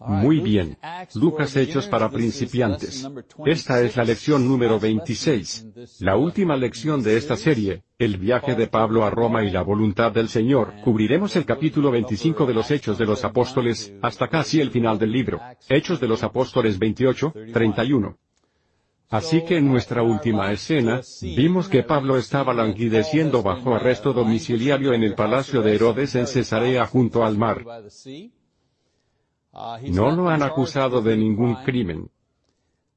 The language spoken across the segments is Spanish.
Muy bien. Lucas Hechos para principiantes. Esta es la lección número 26. La última lección de esta serie, el viaje de Pablo a Roma y la voluntad del Señor. Cubriremos el capítulo 25 de los Hechos de los Apóstoles, hasta casi el final del libro. Hechos de los Apóstoles 28, 31. Así que en nuestra última escena, vimos que Pablo estaba languideciendo bajo arresto domiciliario en el palacio de Herodes en Cesarea junto al mar. No lo han acusado de ningún crimen.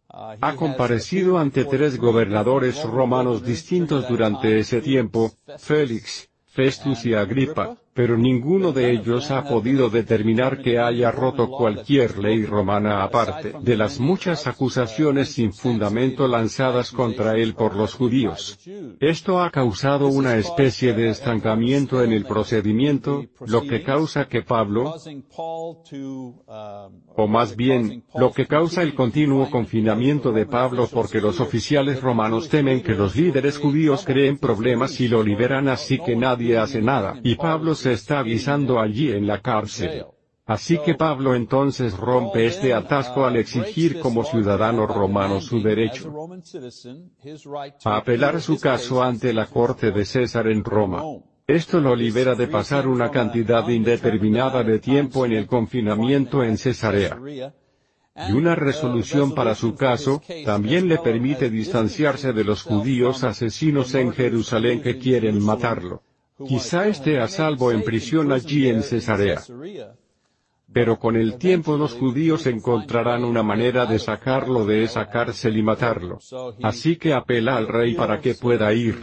Ha comparecido ante tres gobernadores romanos distintos durante ese tiempo, Félix, Festus y Agripa, pero ninguno de ellos ha podido determinar que haya roto cualquier ley romana aparte de las muchas acusaciones sin fundamento lanzadas contra él por los judíos. Esto ha causado una especie de estancamiento en el procedimiento, lo que causa que Pablo, o más bien, lo que causa el continuo confinamiento de Pablo porque los oficiales romanos temen que los líderes judíos creen problemas y lo liberan así que nadie hace nada, y Pablo se está avisando allí en la cárcel. Así que Pablo entonces rompe este atasco al exigir como ciudadano romano su derecho a apelar su caso ante la corte de César en Roma. Esto lo libera de pasar una cantidad indeterminada de tiempo en el confinamiento en Cesarea. Y una resolución para su caso, también le permite distanciarse de los judíos asesinos en Jerusalén que quieren matarlo. Quizá esté a salvo en prisión allí en Cesarea. Pero con el tiempo los judíos encontrarán una manera de sacarlo de esa cárcel y matarlo. Así que apela al rey para que pueda ir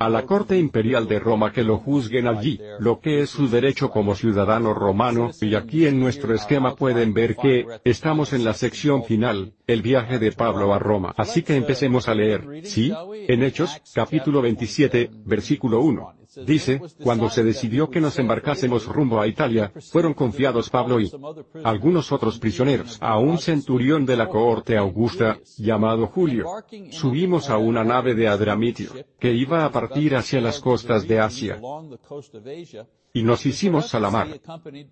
a la corte imperial de Roma que lo juzguen allí, lo que es su derecho como ciudadano romano, y aquí en nuestro esquema pueden ver que, estamos en la sección final, el viaje de Pablo a Roma. Así que empecemos a leer, ¿sí? En Hechos, capítulo 27, versículo 1. Dice, cuando se decidió que nos embarcásemos rumbo a Italia, fueron confiados Pablo y algunos otros prisioneros a un centurión de la cohorte augusta, llamado Julio. Subimos a una nave de Adramitio, que iba a partir hacia las costas de Asia. Y nos hicimos a la mar.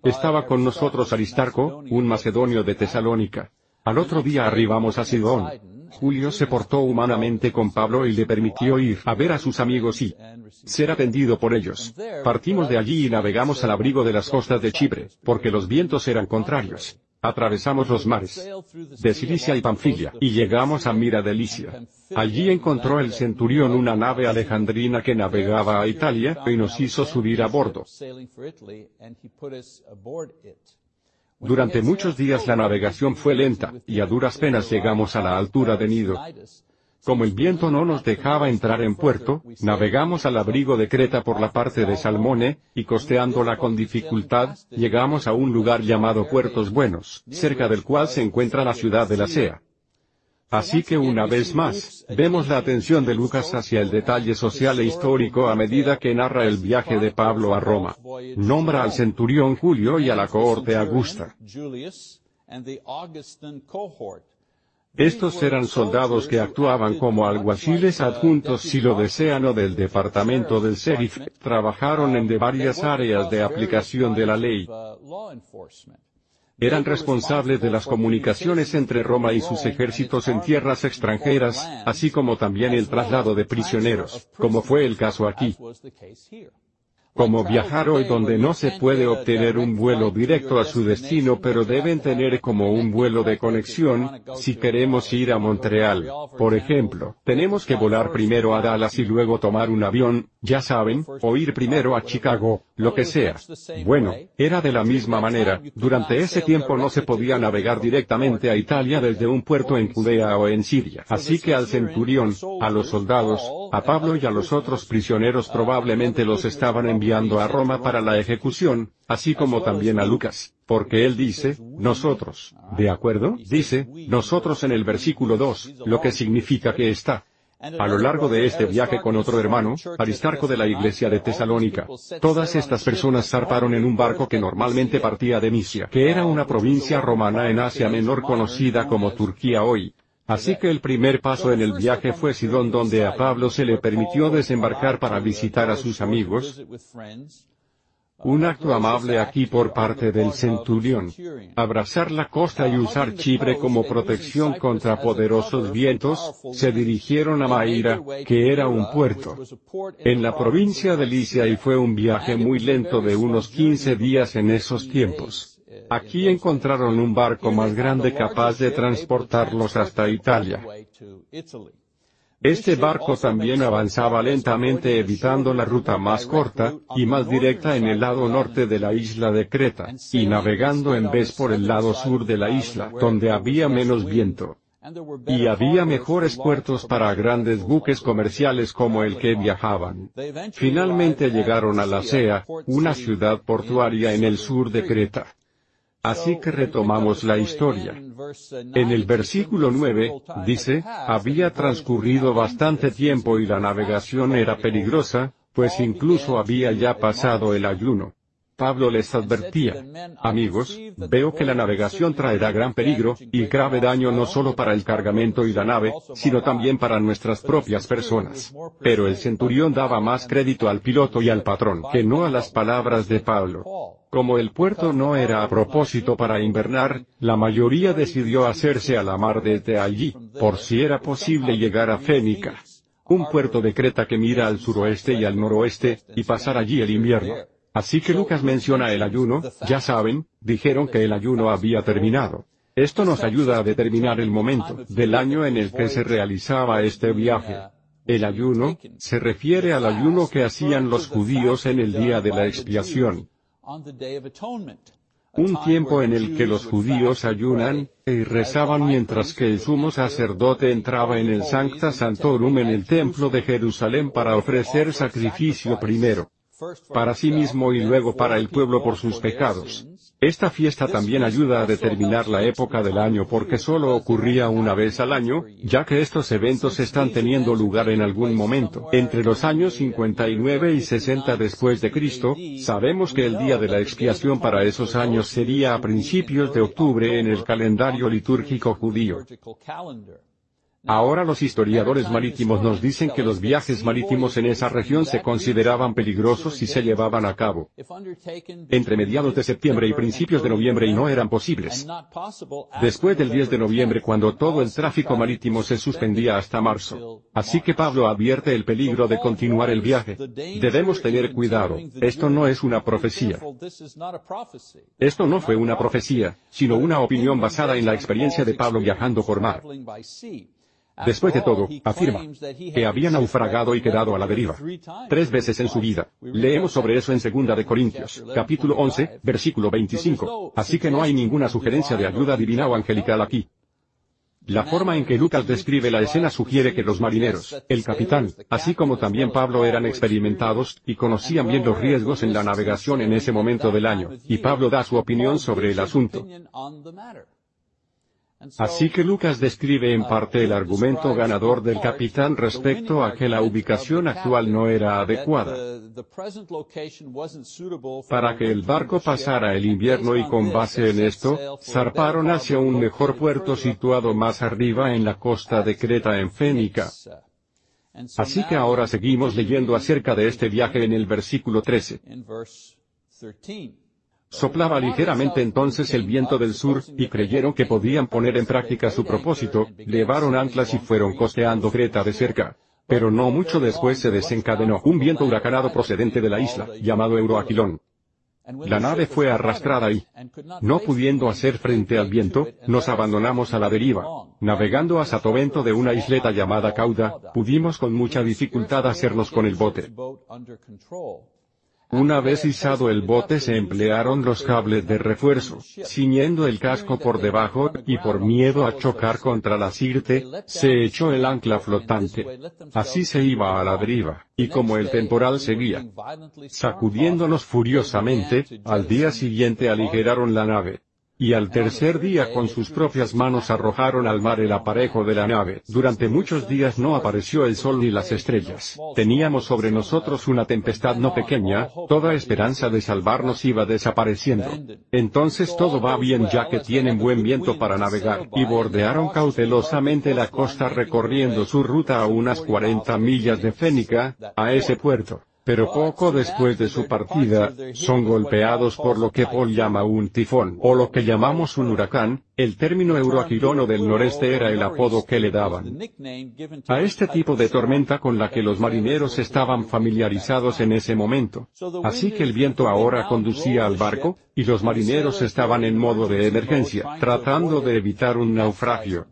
Estaba con nosotros Aristarco, un macedonio de Tesalónica. Al otro día arribamos a Sidón. Julio se portó humanamente con Pablo y le permitió ir a ver a sus amigos y ser atendido por ellos. Partimos de allí y navegamos al abrigo de las costas de Chipre, porque los vientos eran contrarios. Atravesamos los mares de Cilicia y Panfilia, y llegamos a Mira de Licia. Allí encontró el centurión una nave alejandrina que navegaba a Italia, y nos hizo subir a bordo. Durante muchos días la navegación fue lenta, y a duras penas llegamos a la altura de Nido. Como el viento no nos dejaba entrar en puerto, navegamos al abrigo de Creta por la parte de Salmone, y costeándola con dificultad, llegamos a un lugar llamado Puertos Buenos, cerca del cual se encuentra la ciudad de la Sea. Así que una vez más, vemos la atención de Lucas hacia el detalle social e histórico a medida que narra el viaje de Pablo a Roma. Nombra al centurión Julio y a la cohorte Augusta. Estos eran soldados que actuaban como alguaciles adjuntos si lo desean o del departamento del sheriff, trabajaron en de varias áreas de aplicación de la ley eran responsables de las comunicaciones entre Roma y sus ejércitos en tierras extranjeras, así como también el traslado de prisioneros, como fue el caso aquí. Como viajar hoy donde no se puede obtener un vuelo directo a su destino pero deben tener como un vuelo de conexión, si queremos ir a Montreal, por ejemplo, tenemos que volar primero a Dallas y luego tomar un avión, ya saben, o ir primero a Chicago, lo que sea. Bueno, era de la misma manera, durante ese tiempo no se podía navegar directamente a Italia desde un puerto en Judea o en Siria. Así que al centurión, a los soldados, a Pablo y a los otros prisioneros probablemente los estaban enviando a Roma para la ejecución, así como también a Lucas, porque él dice, nosotros, ¿de acuerdo? Dice, nosotros en el versículo 2, lo que significa que está. A lo largo de este viaje con otro hermano, Aristarco de la iglesia de Tesalónica, todas estas personas zarparon en un barco que normalmente partía de Misia, que era una provincia romana en Asia Menor conocida como Turquía hoy, Así que el primer paso en el viaje fue Sidón donde a Pablo se le permitió desembarcar para visitar a sus amigos, Un acto amable aquí por parte del centurión. Abrazar la costa y usar Chipre como protección contra poderosos vientos, se dirigieron a Maíra, que era un puerto en la provincia de Licia y fue un viaje muy lento de unos 15 días en esos tiempos. Aquí encontraron un barco más grande capaz de transportarlos hasta Italia. Este barco también avanzaba lentamente evitando la ruta más corta, y más directa en el lado norte de la isla de Creta, y navegando en vez por el lado sur de la isla, donde había menos viento. Y había mejores puertos para grandes buques comerciales como el que viajaban. Finalmente llegaron a la Sea, una ciudad portuaria en el sur de Creta. Así que retomamos la historia. En el versículo 9, dice, había transcurrido bastante tiempo y la navegación era peligrosa, pues incluso había ya pasado el ayuno. Pablo les advertía, amigos, veo que la navegación traerá gran peligro, y grave daño no solo para el cargamento y la nave, sino también para nuestras propias personas. Pero el centurión daba más crédito al piloto y al patrón que no a las palabras de Pablo. Como el puerto no era a propósito para invernar, la mayoría decidió hacerse a la mar desde allí, por si era posible llegar a Fénica, un puerto de Creta que mira al suroeste y al noroeste, y pasar allí el invierno. Así que Lucas menciona el ayuno, ya saben, dijeron que el ayuno había terminado. Esto nos ayuda a determinar el momento del año en el que se realizaba este viaje. El ayuno, se refiere al ayuno que hacían los judíos en el día de la expiación. Un tiempo en el que los judíos ayunan, y rezaban mientras que el sumo sacerdote entraba en el Sancta Santorum en el templo de Jerusalén para ofrecer sacrificio primero para sí mismo y luego para el pueblo por sus pecados. Esta fiesta también ayuda a determinar la época del año porque solo ocurría una vez al año, ya que estos eventos están teniendo lugar en algún momento. Entre los años 59 y 60 después de Cristo, sabemos que el día de la expiación para esos años sería a principios de octubre en el calendario litúrgico judío. Ahora los historiadores marítimos nos dicen que los viajes marítimos en esa región se consideraban peligrosos si se llevaban a cabo entre mediados de septiembre y principios de noviembre y no eran posibles. Después del 10 de noviembre cuando todo el tráfico marítimo se suspendía hasta marzo. Así que Pablo advierte el peligro de continuar el viaje. Debemos tener cuidado, esto no es una profecía. Esto no fue una profecía, sino una opinión basada en la experiencia de Pablo viajando por mar. Después de todo, afirma que había naufragado y quedado a la deriva. Tres veces en su vida. Leemos sobre eso en 2 de Corintios, capítulo 11, versículo 25. Así que no hay ninguna sugerencia de ayuda divina o angelical aquí. La forma en que Lucas describe la escena sugiere que los marineros, el capitán, así como también Pablo eran experimentados, y conocían bien los riesgos en la navegación en ese momento del año, y Pablo da su opinión sobre el asunto. Así que Lucas describe en parte el argumento ganador del capitán respecto a que la ubicación actual no era adecuada para que el barco pasara el invierno y con base en esto, zarparon hacia un mejor puerto situado más arriba en la costa de Creta en Fénica. Así que ahora seguimos leyendo acerca de este viaje en el versículo 13. Soplaba ligeramente entonces el viento del sur, y creyeron que podían poner en práctica su propósito, llevaron anclas y fueron costeando Creta de cerca. Pero no mucho después se desencadenó un viento huracanado procedente de la isla, llamado Euroaquilón. La nave fue arrastrada y, no pudiendo hacer frente al viento, nos abandonamos a la deriva. Navegando a Satovento de una isleta llamada Cauda, pudimos con mucha dificultad hacernos con el bote. Una vez izado el bote se emplearon los cables de refuerzo, ciñendo el casco por debajo, y por miedo a chocar contra la sirte, se echó el ancla flotante. Así se iba a la deriva, y como el temporal seguía sacudiéndonos furiosamente, al día siguiente aligeraron la nave y al tercer día con sus propias manos arrojaron al mar el aparejo de la nave. Durante muchos días no apareció el sol ni las estrellas. Teníamos sobre nosotros una tempestad no pequeña, toda esperanza de salvarnos iba desapareciendo. Entonces todo va bien ya que tienen buen viento para navegar, y bordearon cautelosamente la costa recorriendo su ruta a unas 40 millas de Fénica, a ese puerto. Pero poco después de su partida, son golpeados por lo que Paul llama un tifón, o lo que llamamos un huracán, el término euroaquilono del noreste era el apodo que le daban. a este tipo de tormenta con la que los marineros estaban familiarizados en ese momento. Así que el viento ahora conducía al barco, y los marineros estaban en modo de emergencia, tratando de evitar un naufragio.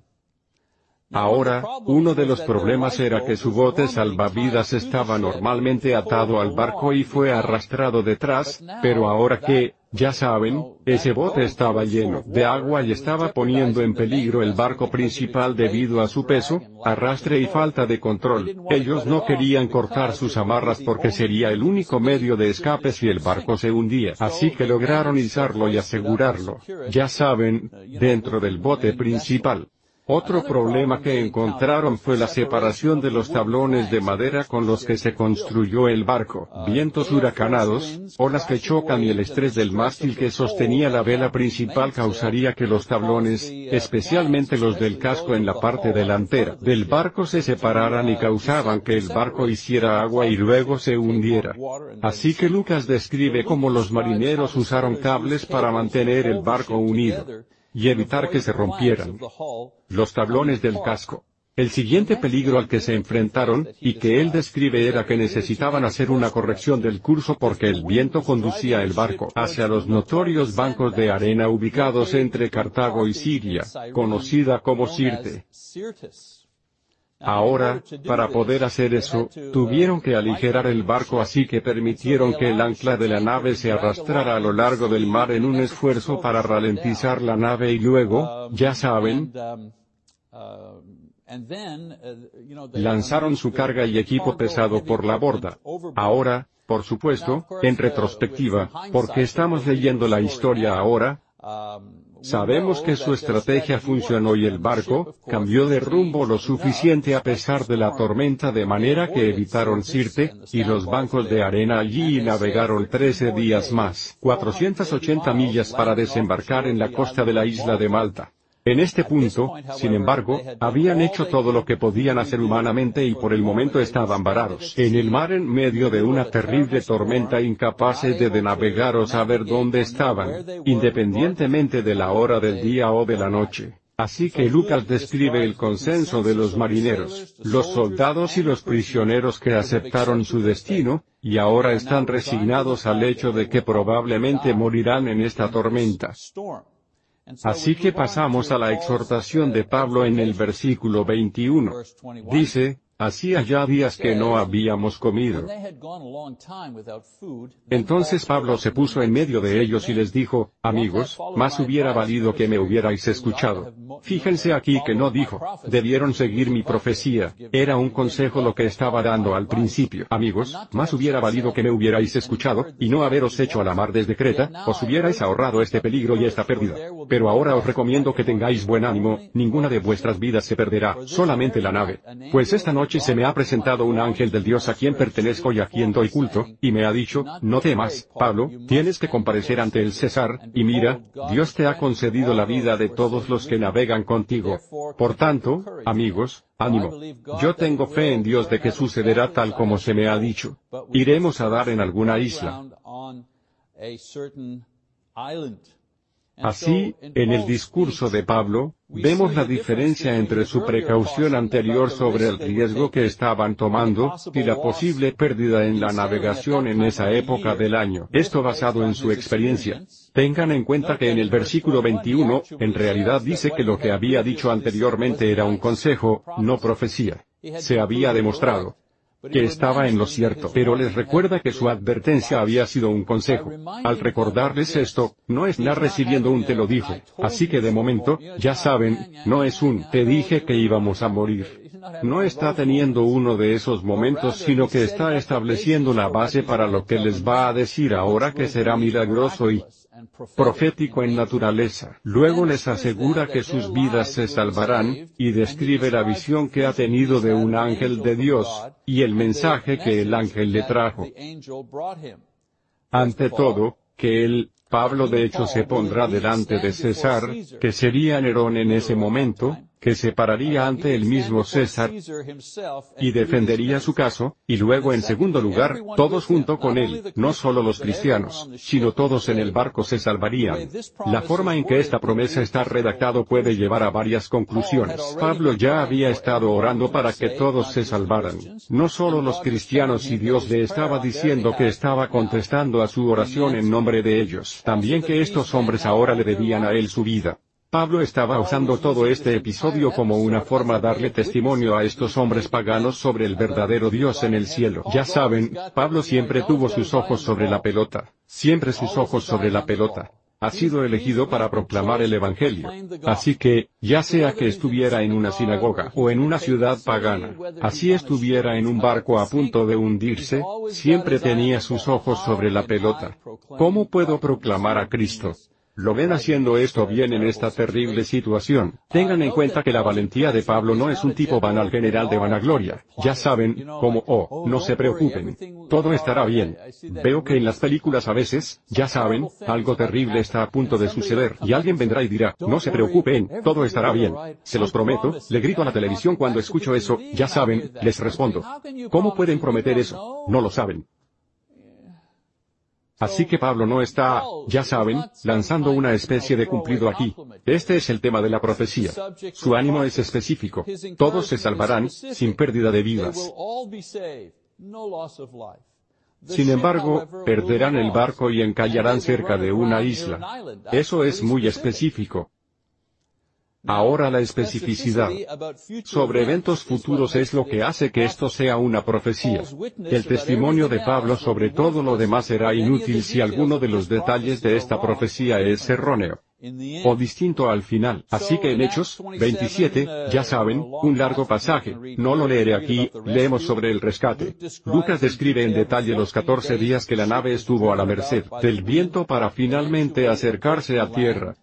Ahora, uno de los problemas era que su bote salvavidas estaba normalmente atado al barco y fue arrastrado detrás, pero ahora que, ya saben, ese bote estaba lleno de agua y estaba poniendo en peligro el barco principal debido a su peso, arrastre y falta de control. Ellos no querían cortar sus amarras porque sería el único medio de escape si el barco se hundía. Así que lograron izarlo y asegurarlo, ya saben, dentro del bote principal. Otro problema que encontraron fue la separación de los tablones de madera con los que se construyó el barco, vientos huracanados, olas que chocan y el estrés del mástil que sostenía la vela principal causaría que los tablones, especialmente los del casco en la parte delantera del barco se separaran y causaban que el barco hiciera agua y luego se hundiera. Así que Lucas describe cómo los marineros usaron cables para mantener el barco unido y evitar que se rompieran los tablones del casco. El siguiente peligro al que se enfrentaron, y que él describe era que necesitaban hacer una corrección del curso porque el viento conducía el barco hacia los notorios bancos de arena ubicados entre Cartago y Siria, conocida como Sirte. Ahora, para poder hacer eso, tuvieron que aligerar el barco así que permitieron que el ancla de la nave se arrastrara a lo largo del mar en un esfuerzo para ralentizar la nave y luego, ya saben, lanzaron su carga y equipo pesado por la borda. Ahora, por supuesto, en retrospectiva, porque estamos leyendo la historia ahora, Sabemos que su estrategia funcionó y el barco, cambió de rumbo lo suficiente a pesar de la tormenta de manera que evitaron Sirte, y los bancos de arena allí y navegaron 13 días más, 480 millas para desembarcar en la costa de la isla de Malta. En este punto, sin embargo, habían hecho todo lo que podían hacer humanamente y por el momento estaban varados en el mar en medio de una terrible tormenta incapaces de, navegar o saber dónde estaban, independientemente de la hora del día o de la noche. Así que Lucas describe el consenso de los marineros, los soldados y los prisioneros que aceptaron su destino, y ahora están resignados al hecho de que probablemente morirán en esta tormenta. Así que pasamos a la exhortación de Pablo en el versículo 21. Dice, Hacía ya días que no habíamos comido. Entonces Pablo se puso en medio de ellos y les dijo, amigos, más hubiera valido que me hubierais escuchado. Fíjense aquí que no dijo, debieron seguir mi profecía, era un consejo lo que estaba dando al principio. Amigos, más hubiera valido que me hubierais escuchado, y no haberos hecho a la mar desde Creta, os hubierais ahorrado este peligro y esta pérdida. Pero ahora os recomiendo que tengáis buen ánimo, ninguna de vuestras vidas se perderá, solamente la nave. Pues esta noche noche se me ha presentado un ángel del Dios a quien pertenezco y a quien doy culto, y me ha dicho, no temas, Pablo, tienes que comparecer ante el César, y mira, Dios te ha concedido la vida de todos los que navegan contigo. Por tanto, amigos, ánimo. Yo tengo fe en Dios de que sucederá tal como se me ha dicho. Iremos a dar en alguna isla. Así, en el discurso de Pablo, vemos la diferencia entre su precaución anterior sobre el riesgo que estaban tomando, y la posible pérdida en la navegación en esa época del año. Esto basado en su experiencia. Tengan en cuenta que en el versículo 21, en realidad dice que lo que había dicho anteriormente era un consejo, no profecía. Se había demostrado que estaba en lo cierto, pero les recuerda que su advertencia había sido un consejo. Al recordarles esto, no está recibiendo un te lo dije, así que de momento, ya saben, no es un te dije que íbamos a morir. No está teniendo uno de esos momentos sino que está estableciendo la base para lo que les va a decir ahora que será milagroso y profético en naturaleza. Luego les asegura que sus vidas se salvarán, y describe la visión que ha tenido de un ángel de Dios, y el mensaje que el ángel le trajo. Ante todo, que él, Pablo de hecho se pondrá delante de César, que sería Nerón en ese momento, que se pararía ante el mismo César y defendería su caso, y luego en segundo lugar, todos junto con él, no solo los cristianos, sino todos en el barco se salvarían. La forma en que esta promesa está redactado puede llevar a varias conclusiones. Pablo ya había estado orando para que todos se salvaran. No solo los cristianos y Dios le estaba diciendo que estaba contestando a su oración en nombre de ellos. También que estos hombres ahora le debían a él su vida. Pablo estaba usando todo este episodio como una forma de darle testimonio a estos hombres paganos sobre el verdadero Dios en el cielo. Ya saben, Pablo siempre tuvo sus ojos sobre la pelota, siempre sus ojos sobre la pelota. Ha sido elegido para proclamar el Evangelio. Así que, ya sea que estuviera en una sinagoga o en una ciudad pagana, así estuviera en un barco a punto de hundirse, siempre tenía sus ojos sobre la pelota. ¿Cómo puedo proclamar a Cristo? Lo ven haciendo esto bien en esta terrible situación. Tengan en cuenta que la valentía de Pablo no es un tipo banal general de vanagloria. Ya saben, como, oh, no se preocupen. Todo estará bien. Veo que en las películas a veces, ya saben, algo terrible está a punto de suceder, y alguien vendrá y dirá, no se preocupen, todo estará bien. Se los prometo, le grito a la televisión cuando escucho eso, ya saben, les respondo. ¿Cómo pueden prometer eso? No lo saben. Así que Pablo no está, ya saben, lanzando una especie de cumplido aquí. Este es el tema de la profecía. Su ánimo es específico. Todos se salvarán, sin pérdida de vidas. Sin embargo, perderán el barco y encallarán cerca de una isla. Eso es muy específico. Ahora la especificidad sobre eventos futuros es lo que hace que esto sea una profecía. El testimonio de Pablo sobre todo lo demás será inútil si alguno de los detalles de esta profecía es erróneo o distinto al final. Así que en Hechos 27, ya saben, un largo pasaje, no lo leeré aquí, leemos sobre el rescate. Lucas describe en detalle los 14 días que la nave estuvo a la merced del viento para finalmente acercarse a tierra.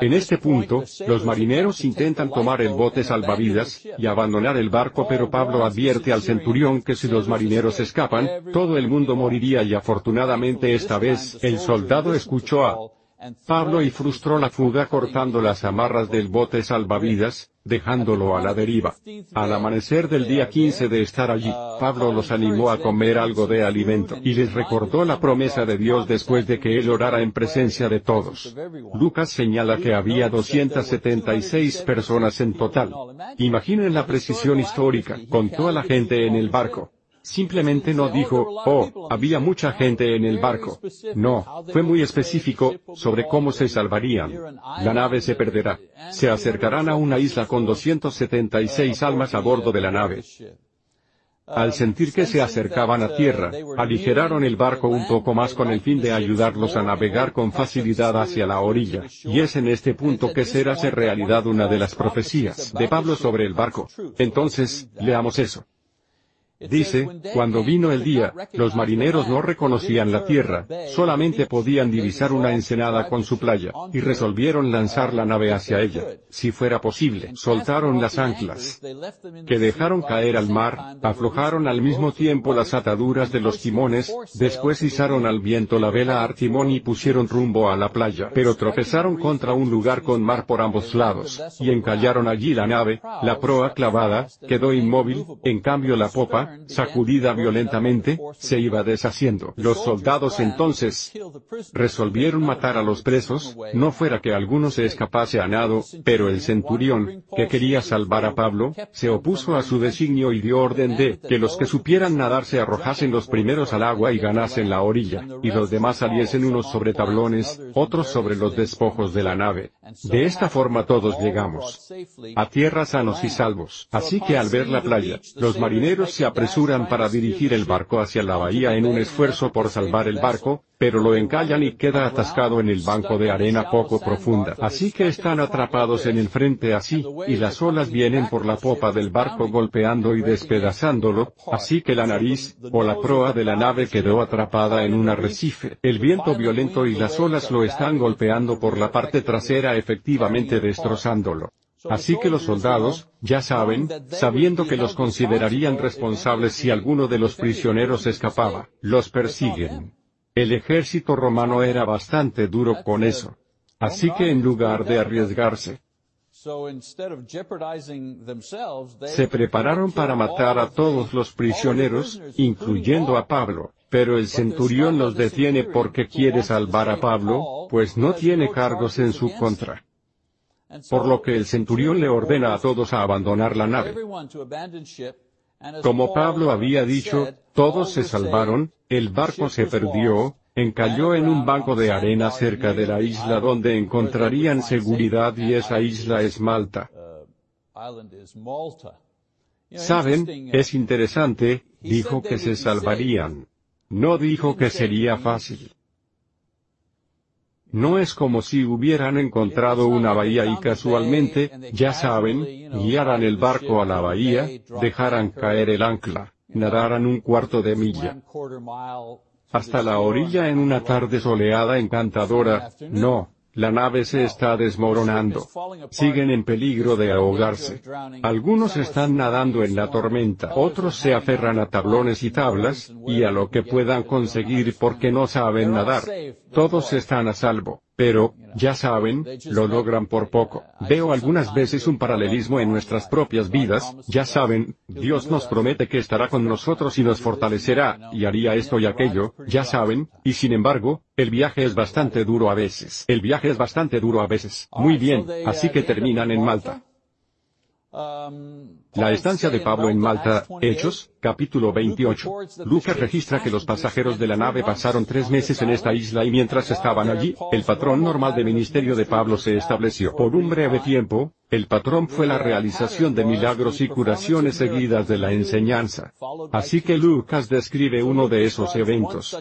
En este punto, los marineros intentan tomar el bote salvavidas, y abandonar el barco pero Pablo advierte al centurión que si los marineros escapan, todo el mundo moriría y afortunadamente esta vez, el soldado escuchó a Pablo y frustró la fuga cortando las amarras del bote salvavidas, dejándolo a la deriva. Al amanecer del día 15 de estar allí, Pablo los animó a comer algo de alimento, y les recordó la promesa de Dios después de que él orara en presencia de todos. Lucas señala que había 276 personas en total. Imaginen la precisión histórica, con toda la gente en el barco. Simplemente no dijo, oh, había mucha gente en el barco. No, fue muy específico, sobre cómo se salvarían. La nave se perderá. Se acercarán a una isla con 276 almas a bordo de la nave. Al sentir que se acercaban a tierra, aligeraron el barco un poco más con el fin de ayudarlos a navegar con facilidad hacia la orilla, y es en este punto que será ser realidad una de las profecías de Pablo sobre el barco. Entonces, leamos eso. Dice, cuando vino el día, los marineros no reconocían la tierra, solamente podían divisar una ensenada con su playa, y resolvieron lanzar la nave hacia ella, si fuera posible. Soltaron las anclas, que dejaron caer al mar, aflojaron al mismo tiempo las ataduras de los timones, después izaron al viento la vela a timón y pusieron rumbo a la playa, pero tropezaron contra un lugar con mar por ambos lados, y encallaron allí la nave, la proa clavada, quedó inmóvil, en cambio la popa, sacudida violentamente, se iba deshaciendo. Los soldados entonces resolvieron matar a los presos, no fuera que alguno se escapase a nado, pero el centurión, que quería salvar a Pablo, se opuso a su designio y dio orden de que los que supieran nadar se arrojasen los primeros al agua y ganasen la orilla, y los demás saliesen unos sobre tablones, otros sobre los despojos de la nave. De esta forma todos llegamos a tierra sanos y salvos. Así que al ver la playa, los marineros se apresuran para dirigir el barco hacia la bahía en un esfuerzo por salvar el barco, pero lo encallan y queda atascado en el banco de arena poco profunda. Así que están atrapados en el frente así, y las olas vienen por la popa del barco golpeando y despedazándolo, así que la nariz, o la proa de la nave quedó atrapada en un arrecife. El viento violento y las olas lo están golpeando por la parte trasera efectivamente destrozándolo. Así que los soldados, ya saben, sabiendo que los considerarían responsables si alguno de los prisioneros escapaba, los persiguen. El ejército romano era bastante duro con eso. Así que en lugar de arriesgarse, Se prepararon para matar a todos los prisioneros, incluyendo a Pablo, pero el centurión los detiene porque quiere salvar a Pablo, pues no tiene cargos en su contra. Por lo que el centurión le ordena a todos a abandonar la nave. Como Pablo había dicho, todos se salvaron, el barco se perdió, encalló en un banco de arena cerca de la isla donde encontrarían seguridad y esa isla es Malta. Saben, es interesante, dijo que se salvarían. No dijo que sería fácil. No es como si hubieran encontrado una bahía y casualmente, ya saben, guiaran el barco a la bahía, dejaran caer el ancla, nadaran un cuarto de milla. Hasta la orilla en una tarde soleada encantadora, no, la nave se está desmoronando. Siguen en peligro de ahogarse. Algunos están nadando en la tormenta, otros se aferran a tablones y tablas, y a lo que puedan conseguir porque no saben nadar. Todos están a salvo. Pero, ya saben, lo logran por poco. Veo algunas veces un paralelismo en nuestras propias vidas, ya saben, Dios nos promete que estará con nosotros y nos fortalecerá, y haría esto y aquello, ya saben, y sin embargo, el viaje es bastante duro a veces. El viaje es bastante duro a veces. Muy bien, así que terminan en Malta. La estancia de Pablo en Malta, Hechos, capítulo 28. Lucas registra que los pasajeros de la nave pasaron tres meses en esta isla y mientras estaban allí, el patrón normal de ministerio de Pablo se estableció. Por un breve tiempo, el patrón fue la realización de milagros y curaciones seguidas de la enseñanza. Así que Lucas describe uno de esos eventos.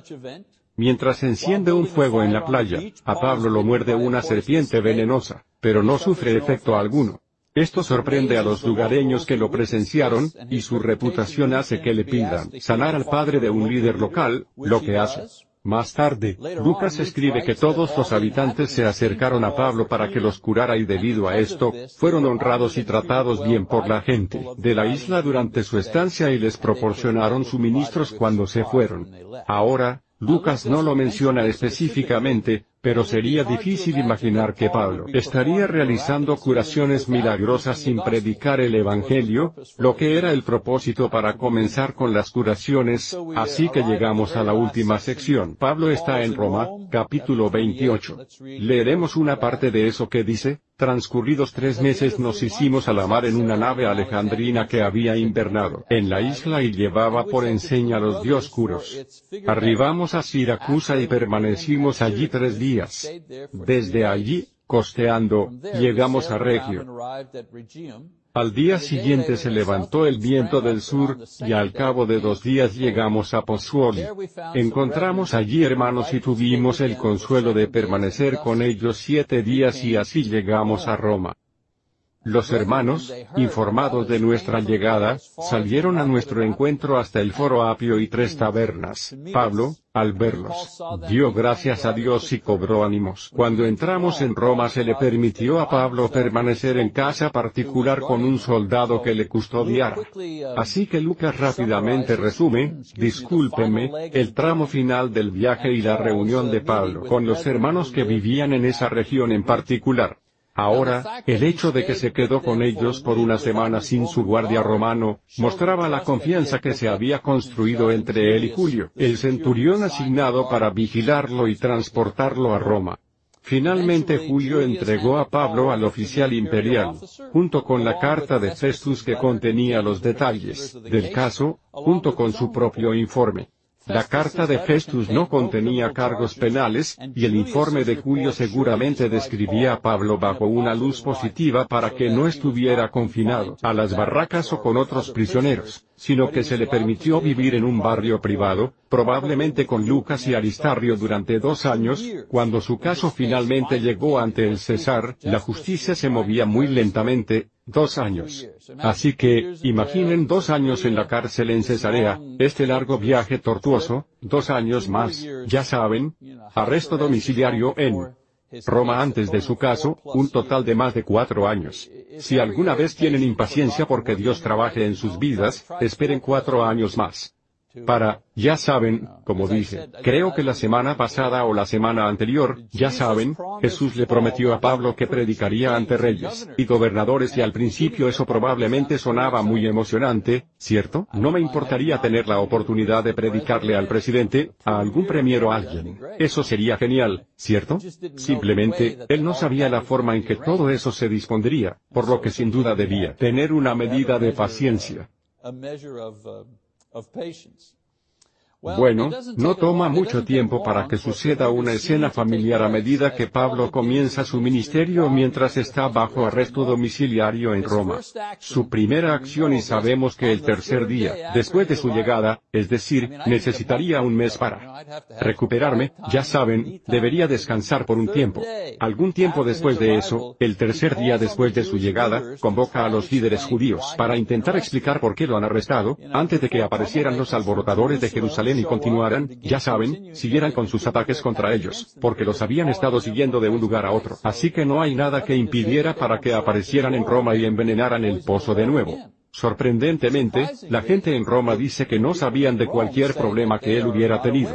Mientras enciende un fuego en la playa, a Pablo lo muerde una serpiente venenosa, pero no sufre efecto alguno. Esto sorprende a los lugareños que lo presenciaron, y su reputación hace que le pidan sanar al padre de un líder local, lo que hace. Más tarde, Lucas escribe que todos los habitantes se acercaron a Pablo para que los curara y debido a esto, fueron honrados y tratados bien por la gente de la isla durante su estancia y les proporcionaron suministros cuando se fueron. Ahora, Lucas no lo menciona específicamente, pero sería difícil imaginar que Pablo estaría realizando curaciones milagrosas sin predicar el Evangelio, lo que era el propósito para comenzar con las curaciones, así que llegamos a la última sección. Pablo está en Roma, capítulo 28. Leeremos una parte de eso que dice, Transcurridos tres meses nos hicimos a la mar en una nave alejandrina que había invernado en la isla y llevaba por enseña los dioscuros. Arribamos a Siracusa y permanecimos allí tres días. Desde allí, costeando, llegamos a Regio. Al día siguiente se levantó el viento del sur, y al cabo de dos días llegamos a Pozzuoli. Encontramos allí hermanos y tuvimos el consuelo de permanecer con ellos siete días y así llegamos a Roma. Los hermanos, informados de nuestra llegada, salieron a nuestro encuentro hasta el foro Apio y tres tabernas. Pablo, al verlos, dio gracias a Dios y cobró ánimos. Cuando entramos en Roma se le permitió a Pablo permanecer en casa particular con un soldado que le custodiara. Así que Lucas rápidamente resume, discúlpeme, el tramo final del viaje y la reunión de Pablo con los hermanos que vivían en esa región en particular. Ahora, el hecho de que se quedó con ellos por una semana sin su guardia romano, mostraba la confianza que se había construido entre él y Julio, el centurión asignado para vigilarlo y transportarlo a Roma. Finalmente Julio entregó a Pablo al oficial imperial, junto con la carta de Festus que contenía los detalles del caso, junto con su propio informe. La carta de Festus no contenía cargos penales, y el informe de Julio seguramente describía a Pablo bajo una luz positiva para que no estuviera confinado a las barracas o con otros prisioneros, sino que se le permitió vivir en un barrio privado, probablemente con Lucas y Aristarrio durante dos años, cuando su caso finalmente llegó ante el César, la justicia se movía muy lentamente, Dos años. Así que, imaginen dos años en la cárcel en Cesarea, este largo viaje tortuoso, dos años más, ya saben, arresto domiciliario en Roma antes de su caso, un total de más de cuatro años. Si alguna vez tienen impaciencia porque Dios trabaje en sus vidas, esperen cuatro años más. Para, ya saben, como dije, creo que la semana pasada o la semana anterior, ya saben, Jesús le prometió a Pablo que predicaría ante reyes y gobernadores y al principio eso probablemente sonaba muy emocionante, ¿cierto? No me importaría tener la oportunidad de predicarle al presidente, a algún premier o alguien. Eso sería genial, ¿cierto? Simplemente, él no sabía la forma en que todo eso se dispondría, por lo que sin duda debía tener una medida de paciencia. of patience. Bueno, no toma mucho tiempo para que suceda una escena familiar a medida que Pablo comienza su ministerio mientras está bajo arresto domiciliario en Roma. Su primera acción y sabemos que el tercer día, después de su llegada, es decir, necesitaría un mes para recuperarme, ya saben, debería descansar por un tiempo. Algún tiempo después de eso, el tercer día después de su llegada, convoca a los líderes judíos para intentar explicar por qué lo han arrestado, antes de que aparecieran los alborotadores de Jerusalén y continuaran, ya saben, siguieran con sus ataques contra ellos, porque los habían estado siguiendo de un lugar a otro. Así que no hay nada que impidiera para que aparecieran en Roma y envenenaran el pozo de nuevo. Sorprendentemente, la gente en Roma dice que no sabían de cualquier problema que él hubiera tenido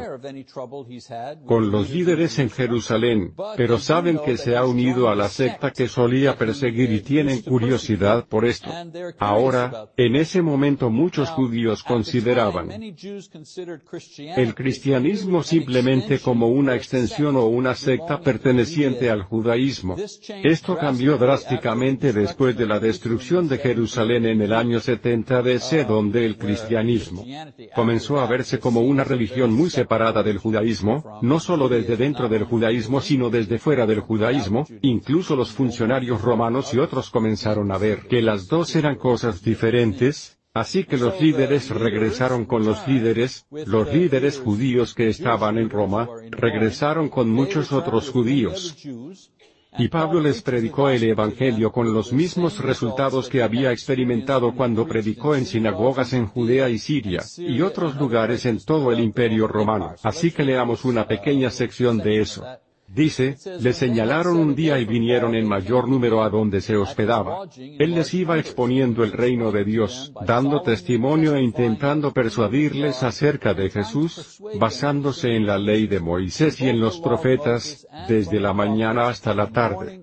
con los líderes en Jerusalén, pero saben que se ha unido a la secta que solía perseguir y tienen curiosidad por esto. Ahora, en ese momento muchos judíos consideraban el cristianismo simplemente como una extensión o una secta perteneciente al judaísmo. Esto cambió drásticamente después de la destrucción de Jerusalén en el año 70 DC donde el cristianismo comenzó a verse como una religión muy separada del judaísmo, no solo desde dentro del judaísmo sino desde fuera del judaísmo, incluso los funcionarios romanos y otros comenzaron a ver que las dos eran cosas diferentes, Así que los líderes regresaron con los líderes, los líderes judíos que estaban en Roma, regresaron con muchos otros judíos. Y Pablo les predicó el Evangelio con los mismos resultados que había experimentado cuando predicó en sinagogas en Judea y Siria, y otros lugares en todo el imperio romano. Así que leamos una pequeña sección de eso. Dice, le señalaron un día y vinieron en mayor número a donde se hospedaba. Él les iba exponiendo el reino de Dios, dando testimonio e intentando persuadirles acerca de Jesús, basándose en la ley de Moisés y en los profetas, desde la mañana hasta la tarde.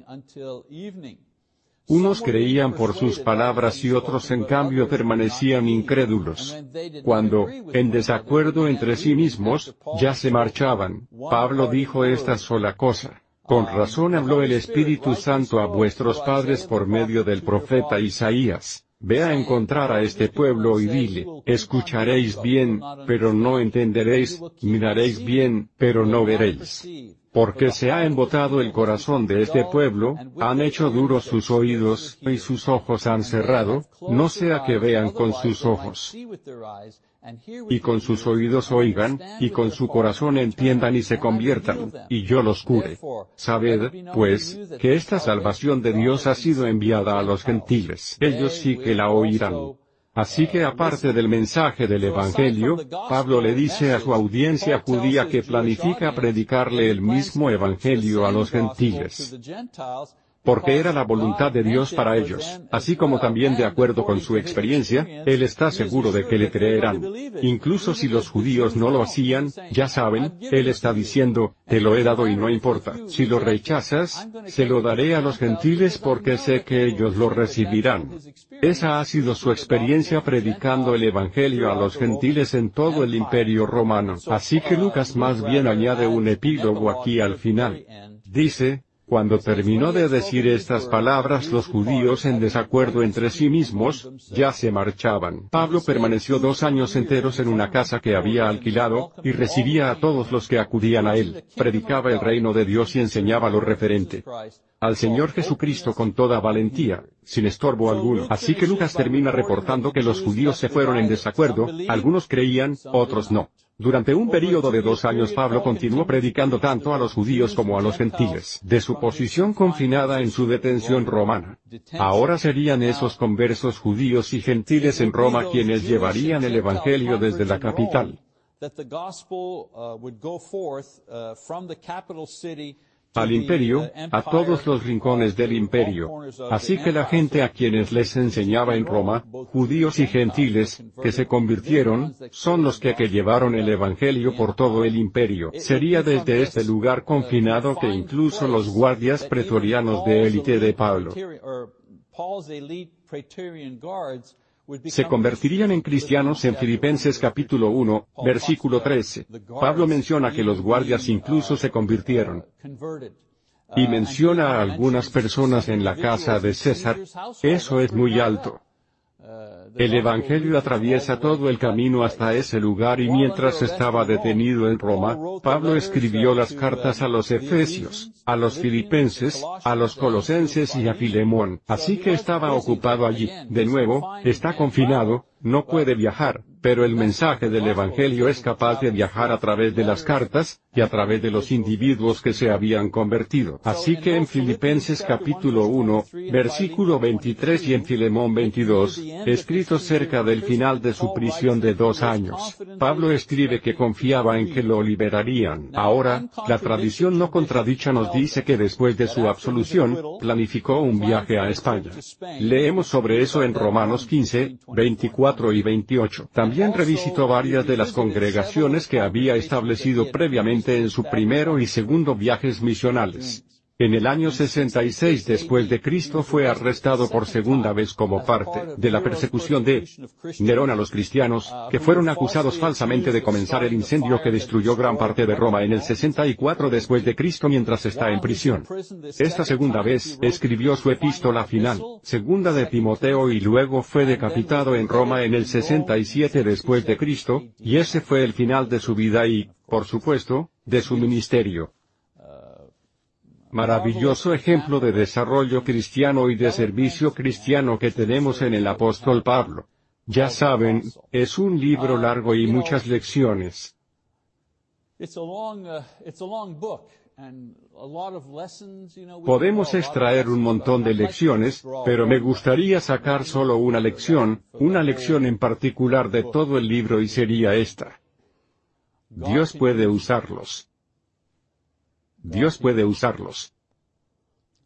Unos creían por sus palabras y otros en cambio permanecían incrédulos. Cuando, en desacuerdo entre sí mismos, ya se marchaban, Pablo dijo esta sola cosa. Con razón habló el Espíritu Santo a vuestros padres por medio del profeta Isaías. Ve a encontrar a este pueblo y dile, escucharéis bien, pero no entenderéis, miraréis bien, pero no veréis. Porque se ha embotado el corazón de este pueblo, han hecho duros sus oídos, y sus ojos han cerrado, no sea que vean con sus ojos, y con sus oídos oigan, y con su corazón entiendan y se conviertan, y yo los cure. Sabed, pues, que esta salvación de Dios ha sido enviada a los gentiles. Ellos sí que la oirán. Así que aparte del mensaje del Evangelio, Pablo le dice a su audiencia judía que planifica predicarle el mismo Evangelio a los gentiles porque era la voluntad de Dios para ellos, así como también de acuerdo con su experiencia, él está seguro de que le creerán. Incluso si los judíos no lo hacían, ya saben, él está diciendo, te lo he dado y no importa. Si lo rechazas, se lo daré a los gentiles porque sé que ellos lo recibirán. Esa ha sido su experiencia predicando el Evangelio a los gentiles en todo el imperio romano. Así que Lucas más bien añade un epílogo aquí al final. Dice, cuando terminó de decir estas palabras los judíos en desacuerdo entre sí mismos, ya se marchaban. Pablo permaneció dos años enteros en una casa que había alquilado, y recibía a todos los que acudían a él, predicaba el reino de Dios y enseñaba lo referente al Señor Jesucristo con toda valentía, sin estorbo alguno. Así que Lucas termina reportando que los judíos se fueron en desacuerdo, algunos creían, otros no. Durante un período de dos años Pablo continuó predicando tanto a los judíos como a los gentiles, de su posición confinada en su detención romana. Ahora serían esos conversos judíos y gentiles en Roma quienes llevarían el Evangelio desde la capital al imperio, a todos los rincones del imperio. Así que la gente a quienes les enseñaba en Roma, judíos y gentiles, que se convirtieron, son los que, que llevaron el Evangelio por todo el imperio. Sería desde este lugar confinado que incluso los guardias pretorianos de élite de Pablo se convertirían en cristianos en Filipenses capítulo 1, versículo 13. Pablo menciona que los guardias incluso se convirtieron. Y menciona a algunas personas en la casa de César. Eso es muy alto. El Evangelio atraviesa todo el camino hasta ese lugar y mientras estaba detenido en Roma, Pablo escribió las cartas a los Efesios, a los Filipenses, a los Colosenses y a Filemón, así que estaba ocupado allí. De nuevo, está confinado, no puede viajar, pero el mensaje del Evangelio es capaz de viajar a través de las cartas, y a través de los individuos que se habían convertido. Así que en Filipenses capítulo 1, versículo 23 y en Filemón 22, escritos cerca del final de su prisión de dos años, Pablo escribe que confiaba en que lo liberarían. Ahora, la tradición no contradicha nos dice que después de su absolución, planificó un viaje a España. Leemos sobre eso en Romanos 15, 24 y 28. También revisitó varias de las congregaciones que había establecido previamente en su primero y segundo viajes misionales. En el año 66 después de Cristo fue arrestado por segunda vez como parte de la persecución de Nerón a los cristianos, que fueron acusados falsamente de comenzar el incendio que destruyó gran parte de Roma en el 64 después de Cristo mientras está en prisión. Esta segunda vez escribió su epístola final, segunda de Timoteo y luego fue decapitado en Roma en el 67 después de Cristo, y ese fue el final de su vida y, por supuesto, de su ministerio. Maravilloso ejemplo de desarrollo cristiano y de servicio cristiano que tenemos en el apóstol Pablo. Ya saben, es un libro largo y muchas lecciones. Podemos extraer un montón de lecciones, pero me gustaría sacar solo una lección, una lección en particular de todo el libro y sería esta. Dios puede usarlos. Dios puede usarlos.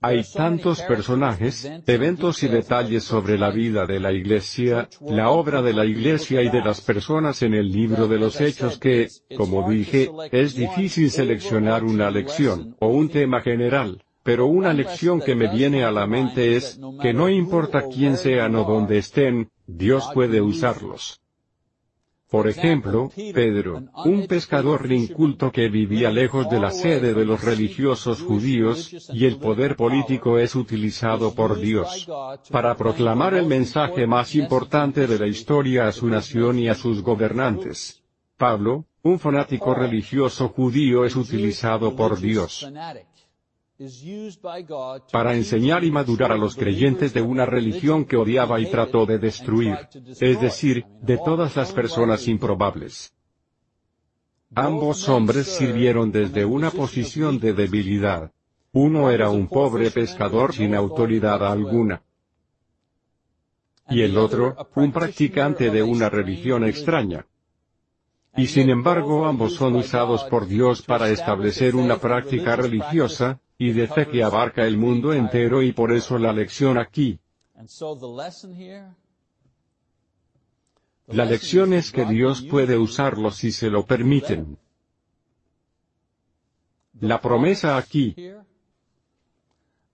Hay tantos personajes, eventos y detalles sobre la vida de la Iglesia, la obra de la Iglesia y de las personas en el libro de los Hechos que, como dije, es difícil seleccionar una lección, o un tema general, pero una lección que me viene a la mente es, que no importa quién sean o dónde estén, Dios puede usarlos. Por ejemplo, Pedro, un pescador inculto que vivía lejos de la sede de los religiosos judíos, y el poder político es utilizado por Dios para proclamar el mensaje más importante de la historia a su nación y a sus gobernantes. Pablo, un fanático religioso judío es utilizado por Dios para enseñar y madurar a los creyentes de una religión que odiaba y trató de destruir, es decir, de todas las personas improbables. Ambos hombres sirvieron desde una posición de debilidad. Uno era un pobre pescador sin autoridad alguna. Y el otro, un practicante de una religión extraña. Y sin embargo ambos son usados por Dios para establecer una práctica religiosa, y de fe que abarca el mundo entero y por eso la lección aquí. La lección es que Dios puede usarlos si se lo permiten. La promesa aquí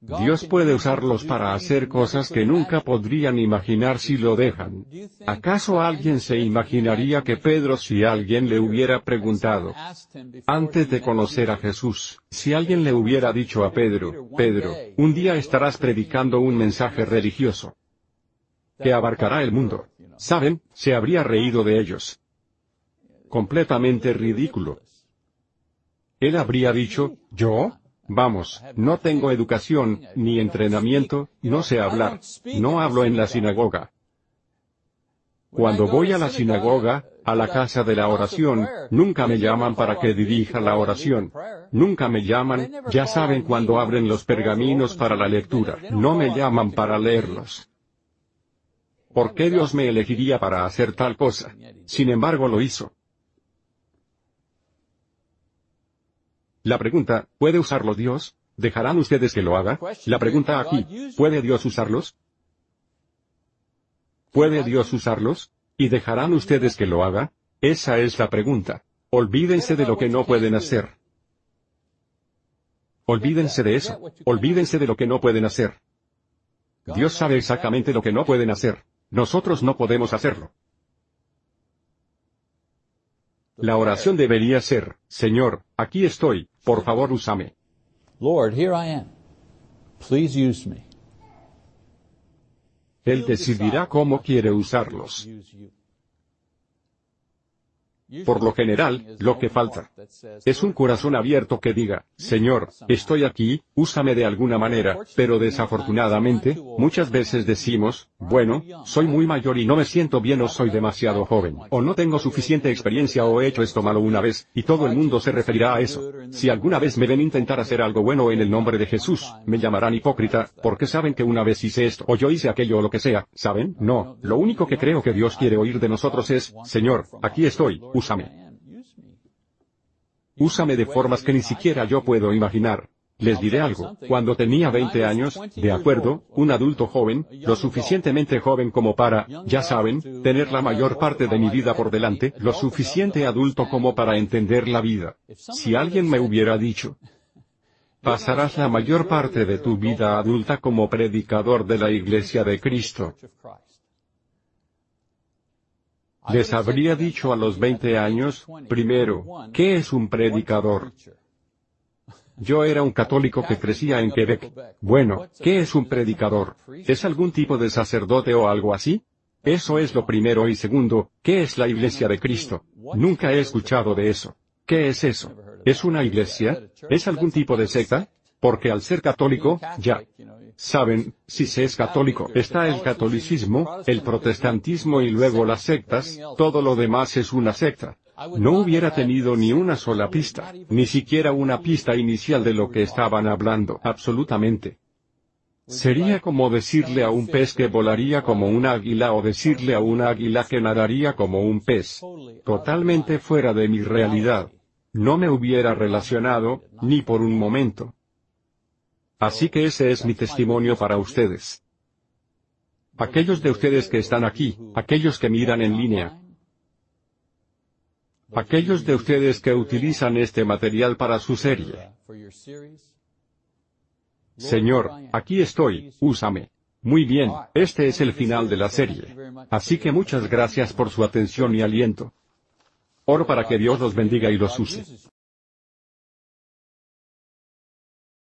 Dios puede usarlos para hacer cosas que nunca podrían imaginar si lo dejan. ¿Acaso alguien se imaginaría que Pedro si alguien le hubiera preguntado antes de conocer a Jesús, si alguien le hubiera dicho a Pedro, Pedro, un día estarás predicando un mensaje religioso que abarcará el mundo? ¿Saben? Se habría reído de ellos. Completamente ridículo. Él habría dicho, ¿yo? Vamos, no tengo educación, ni entrenamiento, no sé hablar, no hablo en la sinagoga. Cuando voy a la sinagoga, a la casa de la oración, nunca me llaman para que dirija la oración. Nunca me llaman, ya saben cuando abren los pergaminos para la lectura, no me llaman para leerlos. ¿Por qué Dios me elegiría para hacer tal cosa? Sin embargo lo hizo. La pregunta, ¿puede usarlo Dios? ¿Dejarán ustedes que lo haga? La pregunta aquí, ¿puede Dios usarlos? ¿Puede Dios usarlos? ¿Y dejarán ustedes que lo haga? Esa es la pregunta. Olvídense de lo que no pueden hacer. Olvídense de eso. Olvídense de lo que no pueden hacer. Dios sabe exactamente lo que no pueden hacer. Nosotros no podemos hacerlo. La oración debería ser, Señor, aquí estoy, por favor úsame. Lord, here I am. Please use me. Él decidirá cómo quiere usarlos. Por lo general, lo que falta es un corazón abierto que diga, Señor, estoy aquí, úsame de alguna manera, pero desafortunadamente, muchas veces decimos, bueno, soy muy mayor y no me siento bien o soy demasiado joven, o no tengo suficiente experiencia o he hecho esto malo una vez, y todo el mundo se referirá a eso. Si alguna vez me ven intentar hacer algo bueno en el nombre de Jesús, me llamarán hipócrita, porque saben que una vez hice esto o yo hice aquello o lo que sea, ¿saben? No, lo único que creo que Dios quiere oír de nosotros es, Señor, aquí estoy, úsame. Úsame de formas que ni siquiera yo puedo imaginar. Les diré algo, cuando tenía 20 años, de acuerdo, un adulto joven, lo suficientemente joven como para, ya saben, tener la mayor parte de mi vida por delante, lo suficiente adulto como para entender la vida. Si alguien me hubiera dicho, pasarás la mayor parte de tu vida adulta como predicador de la Iglesia de Cristo, les habría dicho a los 20 años, primero, ¿qué es un predicador? Yo era un católico que crecía en Quebec. Bueno, ¿qué es un predicador? ¿Es algún tipo de sacerdote o algo así? Eso es lo primero y segundo, ¿qué es la iglesia de Cristo? Nunca he escuchado de eso. ¿Qué es eso? ¿Es una iglesia? ¿Es algún tipo de secta? Porque al ser católico, ya, Saben, si se es católico, está el catolicismo, el protestantismo y luego las sectas, todo lo demás es una secta. No hubiera tenido ni una sola pista, ni siquiera una pista inicial de lo que estaban hablando, absolutamente. Sería como decirle a un pez que volaría como un águila o decirle a un águila que nadaría como un pez. Totalmente fuera de mi realidad. No me hubiera relacionado, ni por un momento. Así que ese es mi testimonio para ustedes. Aquellos de ustedes que están aquí, aquellos que miran en línea, aquellos de ustedes que utilizan este material para su serie. Señor, aquí estoy, úsame. Muy bien, este es el final de la serie. Así que muchas gracias por su atención y aliento. Oro para que Dios los bendiga y los use.